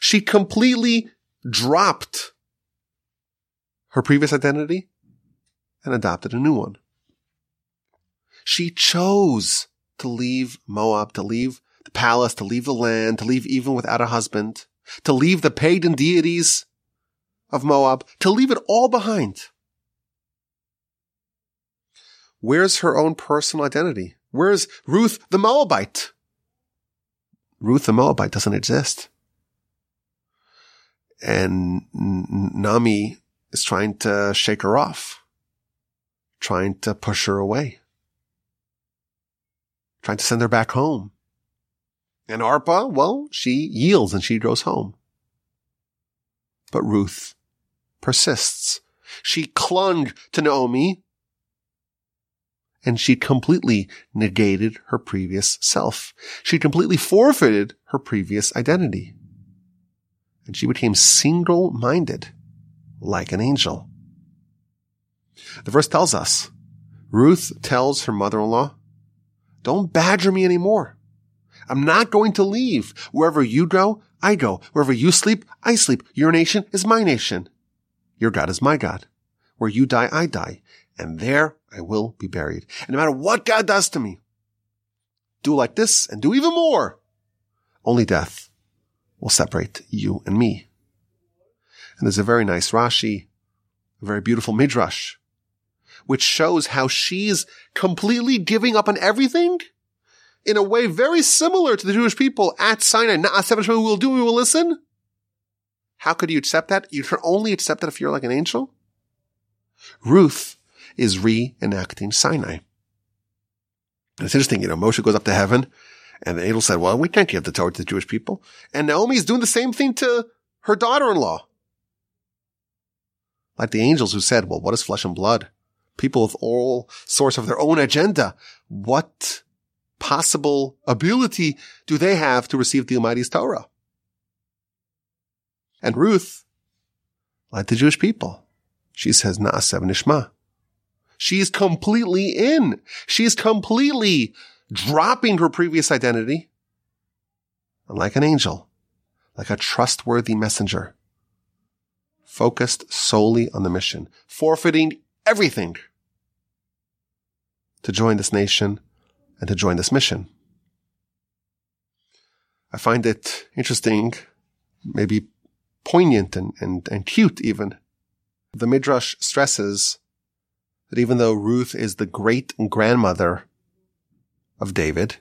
She completely dropped her previous identity and adopted a new one. She chose to leave Moab, to leave the palace, to leave the land, to leave even without a husband, to leave the pagan deities of Moab, to leave it all behind. Where's her own personal identity? Where's Ruth the Moabite? Ruth the Moabite doesn't exist. And Naomi is trying to shake her off, trying to push her away, trying to send her back home. And Orpah, well, she yields and she goes home. But Ruth persists. She clung to Naomi and she completely negated her previous self. She completely forfeited her previous identity. And she became single-minded like an angel. The verse tells us, Ruth tells her mother-in-law, don't badger me anymore. I'm not going to leave. Wherever you go, I go. Wherever you sleep, I sleep. Your nation is my nation. Your God is my God. Where you die, I die. And there I will be buried. And no matter what God does to me, do like this and do even more. Only death will separate you and me. And there's a very nice Rashi, a very beautiful Midrash, which shows how she's completely giving up on everything in a way very similar to the Jewish people at Sinai. Not seven we will do, we will listen. How could you accept that? You can only accept that if you're like an angel. Ruth is reenacting Sinai. And it's interesting, you know, Moshe goes up to heaven and the angel said, well, we can't give the Torah to the Jewish people. And Naomi is doing the same thing to her daughter-in-law. Like the angels who said, well, what is flesh and blood? People with all sorts of their own agenda. What possible ability do they have to receive the Almighty's Torah? And Ruth, like the Jewish people, she says, Na'aseh Nishma. She's completely in. She's completely dropping her previous identity. And like an angel, like a trustworthy messenger, focused solely on the mission, forfeiting everything to join this nation and to join this mission. I find it interesting, maybe poignant and, and, and cute even. The Midrash stresses that even though Ruth is the great grandmother of David,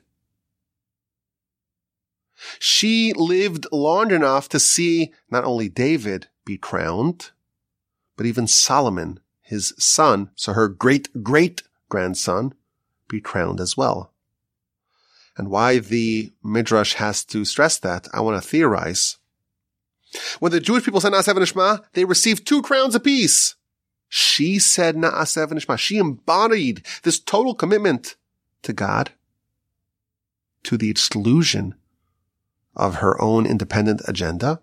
she lived long enough to see not only David be crowned, but even Solomon, his son, so her great great grandson, be crowned as well. And why the Midrash has to stress that, I want to theorize. When the Jewish people said Na'aseh V'Nishma, they received two crowns apiece. She said Na'aseh V'Nishma. She embodied this total commitment to God to the exclusion of her own independent agenda.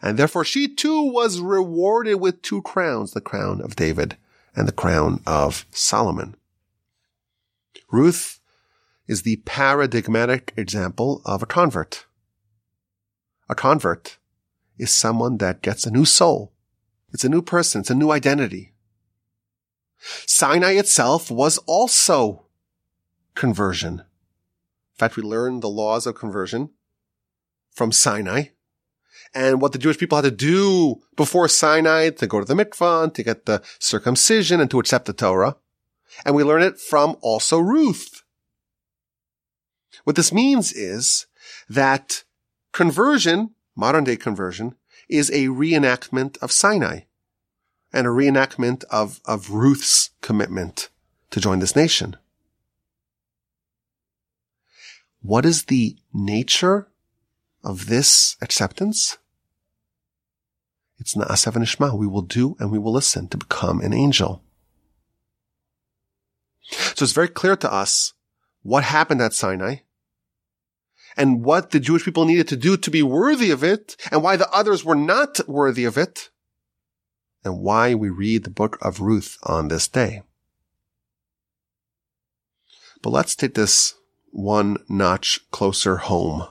And therefore she too was rewarded with two crowns, the crown of David and the crown of Solomon. Ruth is the paradigmatic example of a convert. A convert is someone that gets a new soul. It's a new person. It's a new identity. Sinai itself was also conversion. In fact, we learn the laws of conversion from Sinai and what the Jewish people had to do before Sinai to go to the mikvah, to get the circumcision and to accept the Torah. And we learn it from also Ruth. What this means is that conversion, modern day conversion, is a reenactment of Sinai and a reenactment of, of Ruth's commitment to join this nation. What is the nature of this acceptance? It's Na'aseh V'Nishma. We will do and we will listen to become an angel. So it's very clear to us what happened at Sinai and what the Jewish people needed to do to be worthy of it and why the others were not worthy of it and why we read the book of Ruth on this day. But let's take this one notch closer home.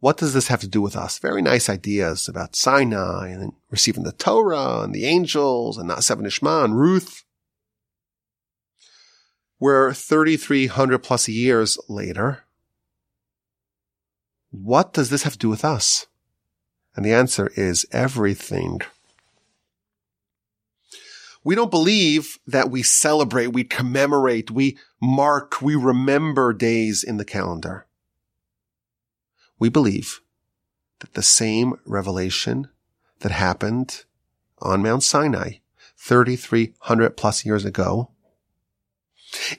What does this have to do with us? Very nice ideas about Sinai and receiving the Torah and the angels and not Na'aseh V'Nishma and Ruth. We're 3,300 plus years later. What does this have to do with us? And the answer is everything. We don't believe that we celebrate, we commemorate, we mark, we remember days in the calendar. We believe that the same revelation that happened on Mount Sinai 3,300 plus years ago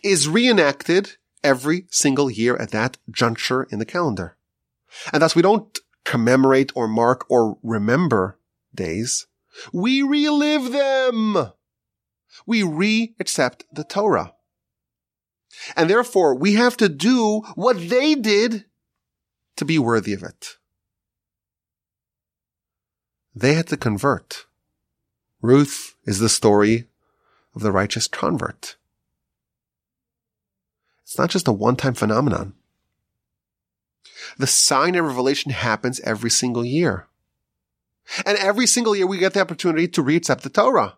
is reenacted every single year at that juncture in the calendar. And thus we don't commemorate or mark or remember days. We relive them. We re-accept the Torah. And therefore we have to do what they did to be worthy of it. They had to convert. Ruth is the story of the righteous convert. It's not just a one-time phenomenon. The Sinai revelation happens every single year. And every single year we get the opportunity to reaccept the Torah.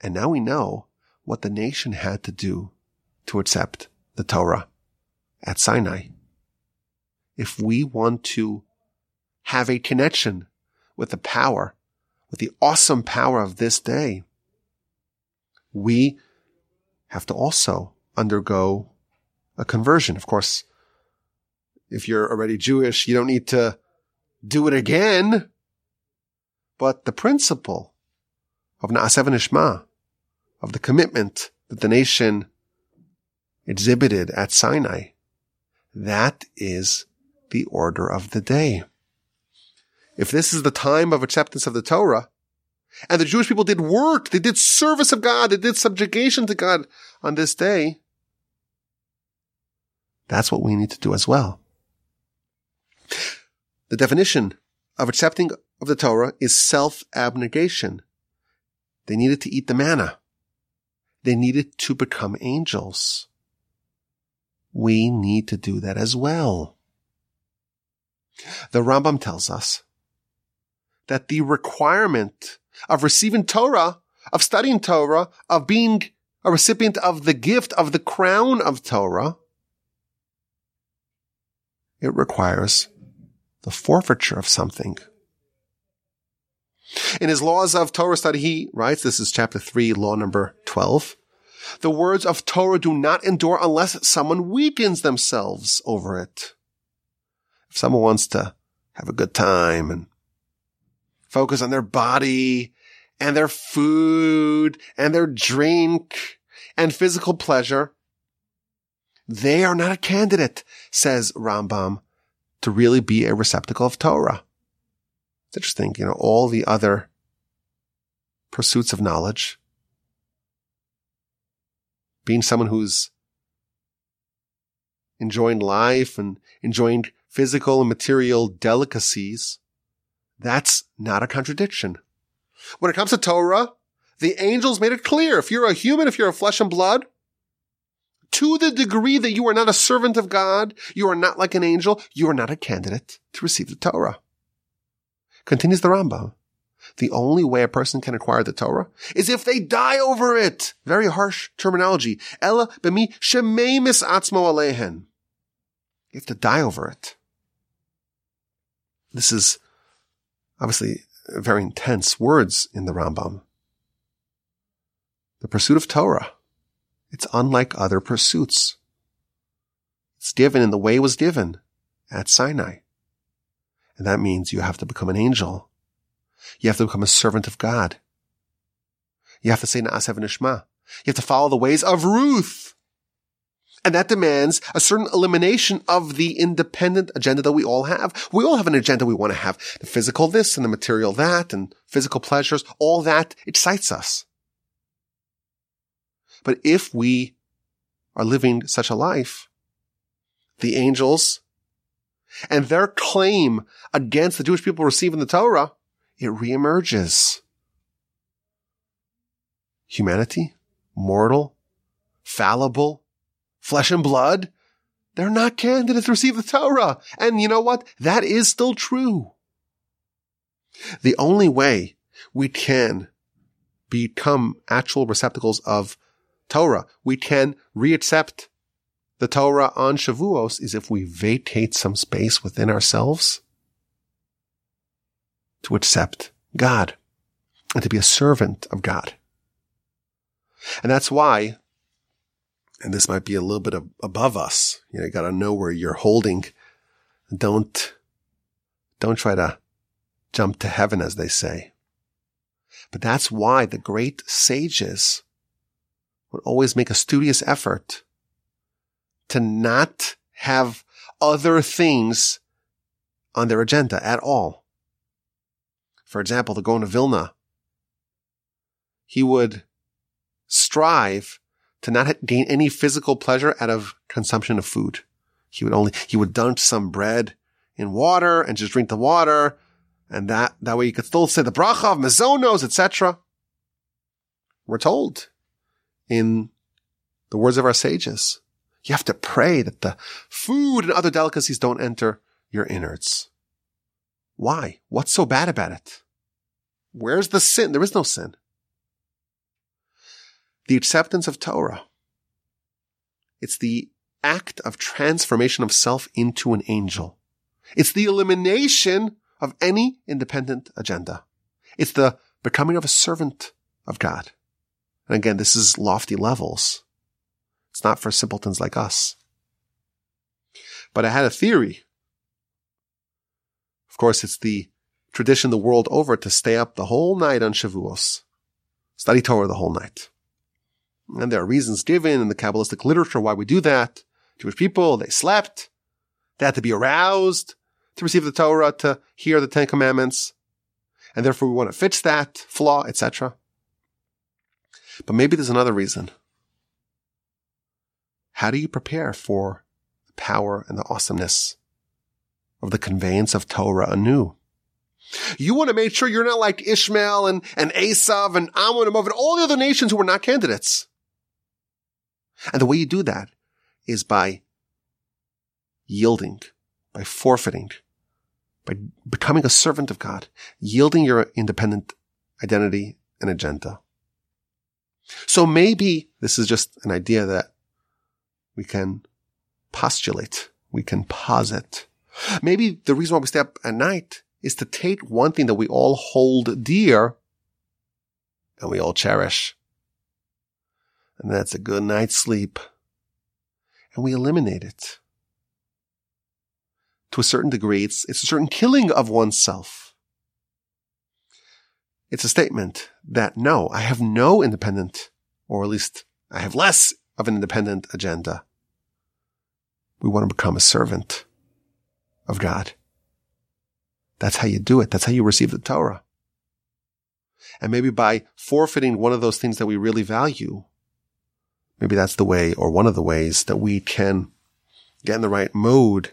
And now we know what the nation had to do to accept the Torah at Sinai. If we want to have a connection with the power, with the awesome power of this day, we have to also undergo a conversion. Of course, if you're already Jewish, you don't need to do it again. But the principle of Na'aseh V'Nishma, of the commitment that the nation exhibited at Sinai, that is the order of the day. If this is the time of acceptance of the Torah, and the Jewish people did work, they did service of God, they did subjugation to God on this day, that's what we need to do as well. The definition of accepting of the Torah is self-abnegation. They needed to eat the manna. They needed to become angels we need to do that as well. The Rambam tells us that the requirement of receiving Torah, of studying Torah, of being a recipient of the gift of the crown of Torah it requires the forfeiture of something. In his laws of Torah study, he writes, this is chapter 3, law number 12. The words of Torah do not endure unless someone weakens themselves over it. If someone wants to have a good time and focus on their body and their food and their drink and physical pleasure, they are not a candidate, says Rambam, to really be a receptacle of Torah. It's interesting, you know, all the other pursuits of knowledge, being someone who's enjoying life and enjoying physical and material delicacies, that's not a contradiction. When it comes to Torah, the angels made it clear. If you're a human, if you're a flesh and blood, to the degree that you are not a servant of God, you are not like an angel, you are not a candidate to receive the Torah. Continues the Rambam. The only way a person can acquire the Torah is if they die over it. Very harsh terminology. Ella b'mi shemeimis atzmo alehen. You have to die over it. This is obviously very intense words in the Rambam. The pursuit of Torah. It's unlike other pursuits. It's given in the way it was given at Sinai. And that means you have to become an angel. You have to become a servant of God. You have to say Na'aseh Nishma. You have to follow the ways of Ruth. And that demands a certain elimination of the independent agenda that we all have. We all have an agenda we want to have. The physical this and the material that and physical pleasures, all that excites us. But if we are living such a life, the angels and their claim against the Jewish people receiving the Torah, it reemerges. Humanity, mortal, fallible, flesh and blood, they're not candidates to receive the Torah. And you know what? That is still true. The only way we can become actual receptacles of Torah. We can reaccept the Torah on Shavuos is if we vacate some space within ourselves to accept God and to be a servant of God. And that's why, and this might be a little bit of, above us, you know, you gotta know where you're holding. Don't, don't try to jump to heaven, as they say. But that's why the great sages would always make a studious effort to not have other things on their agenda at all. For example, the Gaon of Vilna, he would strive to not gain any physical pleasure out of consumption of food. He would only, he would dunk some bread in water and just drink the water. And that, that way you could still say the bracha of mezonos, etc. We're told in the words of our sages. You have to pray that the food and other delicacies don't enter your innards. Why? What's so bad about it? Where's the sin? There is no sin. The acceptance of Torah. It's the act of transformation of self into an angel. It's the elimination of any independent agenda. It's the becoming of a servant of God. And again, this is lofty levels. It's not for simpletons like us. But I had a theory. Of course, it's the tradition the world over to stay up the whole night on Shavuos. Study Torah the whole night. And there are reasons given in the Kabbalistic literature why we do that. Jewish people, they slept. They had to be aroused to receive the Torah, to hear the Ten Commandments. And therefore we want to fix that flaw, etc. But maybe there's another reason. How do you prepare for the power and the awesomeness of the conveyance of Torah anew? You want to make sure you're not like Ishmael and, and Esav and Ammon and and all the other nations who were not candidates. And the way you do that is by yielding, by forfeiting, by becoming a servant of God, yielding your independent identity and agenda. So maybe this is just an idea that we can postulate. we can posit. Maybe the reason why we stay up at night is to take one thing that we all hold dear and we all cherish. And that's a good night's sleep. And we eliminate it. To a certain degree, it's, it's a certain killing of oneself. It's a statement that no, I have no independent, or at least I have less of an independent agenda. We want to become a servant of God. That's how you do it. That's how you receive the Torah. And maybe by forfeiting one of those things that we really value, maybe that's the way or one of the ways that we can get in the right mode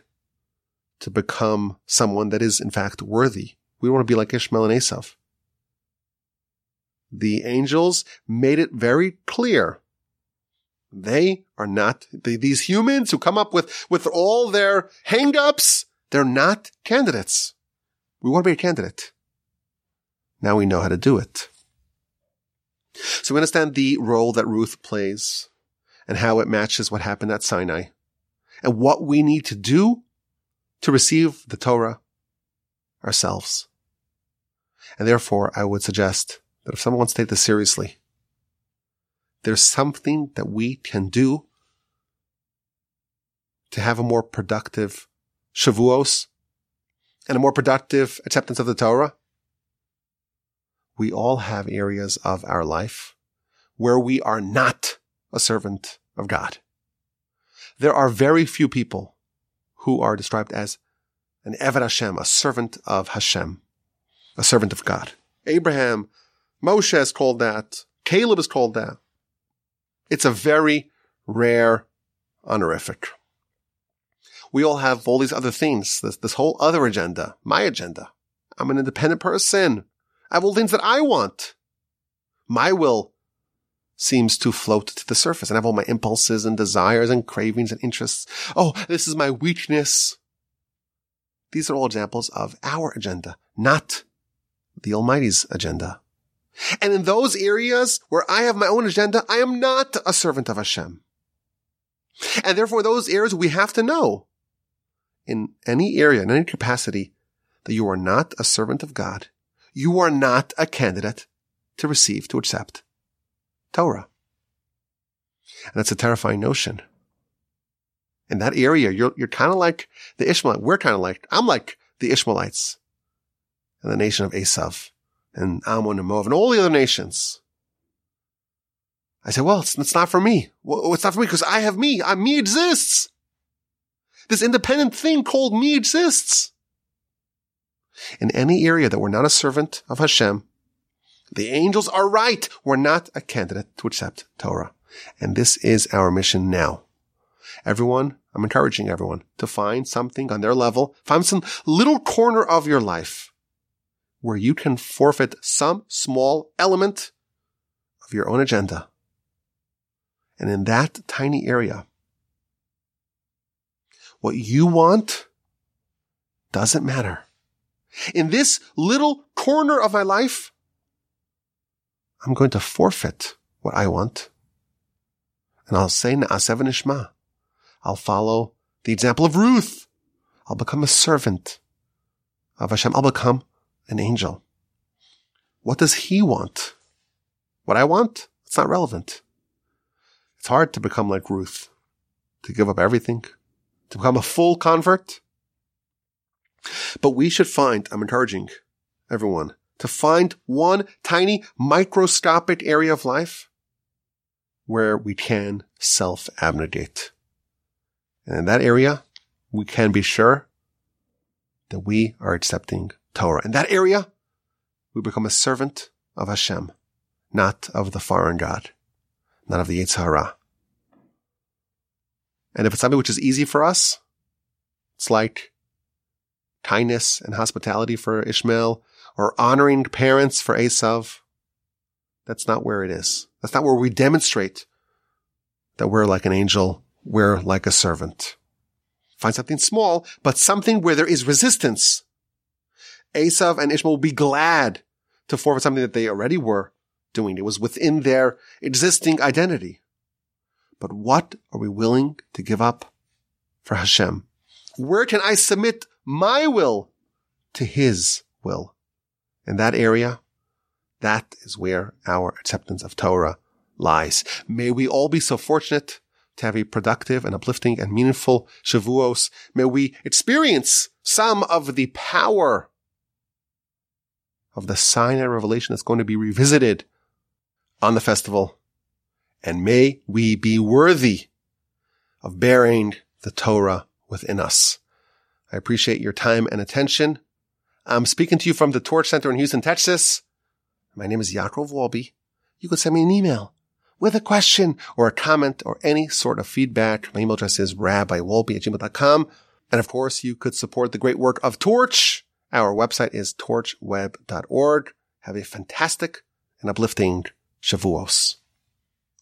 to become someone that is in fact worthy. We want to be like Ishmael and Esav. The angels made it very clear. They are not these humans who come up with, with all their hangups. They're not candidates. We want to be a candidate. Now we know how to do it. So we understand the role that Ruth plays and how it matches what happened at Sinai and what we need to do to receive the Torah ourselves. And therefore, I would suggest that if someone wants to take this seriously, there's something that we can do to have a more productive Shavuos and a more productive acceptance of the Torah, we all have areas of our life where we are not a servant of God. There are very few people who are described as an Eved Hashem, a servant of Hashem, a servant of God. Abraham, Moshe is called that. Caleb is called that. It's a very rare honorific we all have all these other things, this, this whole other agenda, my agenda. I'm an independent person. I have all things that I want. My will seems to float to the surface and I have all my impulses and desires and cravings and interests. Oh, this is my weakness. These are all examples of our agenda, not the Almighty's agenda. And in those areas where I have my own agenda, I am not a servant of Hashem. And therefore, those areas we have to know in any area, in any capacity, that you are not a servant of God, you are not a candidate to receive, to accept Torah. And that's a terrifying notion. In that area, you're, you're kind of like the Ishmaelites. We're kind of like, I'm like the Ishmaelites and the nation of Esav and Ammon and Moab and all the other nations. I say, well, it's, it's not for me. Well, it's not for me because I have me. I, me exists. This independent thing called me exists. In any area that we're not a servant of Hashem, the angels are right. We're not a candidate to accept Torah. And this is our mission now. Everyone, I'm encouraging everyone to find something on their level, find some little corner of your life where you can forfeit some small element of your own agenda. And in that tiny area, what you want doesn't matter. In this little corner of my life, I'm going to forfeit what I want. And I'll say Na'aseh V'Nishma. I'll follow the example of Ruth. I'll become a servant of Hashem. I'll become an angel. What does he want? What I want? It's not relevant. It's hard to become like Ruth, to give up everything, to become a full convert. But we should find, I'm encouraging everyone to find one tiny microscopic area of life where we can self-abnegate. And in that area, we can be sure that we are accepting Torah. In that area, we become a servant of Hashem, not of the foreign God, not of the Yetzer Hara. And if it's something which is easy for us, it's like kindness and hospitality for Ishmael or honoring parents for Esav. That's not where it is. That's not where we demonstrate that we're like an angel. We're like a servant. Find something small, but something where there is resistance. Esav and Ishmael will be glad to forfeit something that they already were doing. It was within their existing identity. But what are we willing to give up for Hashem? Where can I submit my will to his will? In that area, that is where our acceptance of Torah lies. May we all be so fortunate to have a productive and uplifting and meaningful Shavuos. May we experience some of the power of the Sinai revelation that's going to be revisited on the festival. And may we be worthy of bearing the Torah within us. I appreciate your time and attention. I'm speaking to you from the Torch Center in Houston, Texas. My name is Yaakov Wolbe. You can send me an email with a question or a comment or any sort of feedback. My email address is rabbiwolbe at gmail.com. And of course, you could support the great work of Torch. Our website is torchweb.org. Have a fantastic and uplifting Shavuos.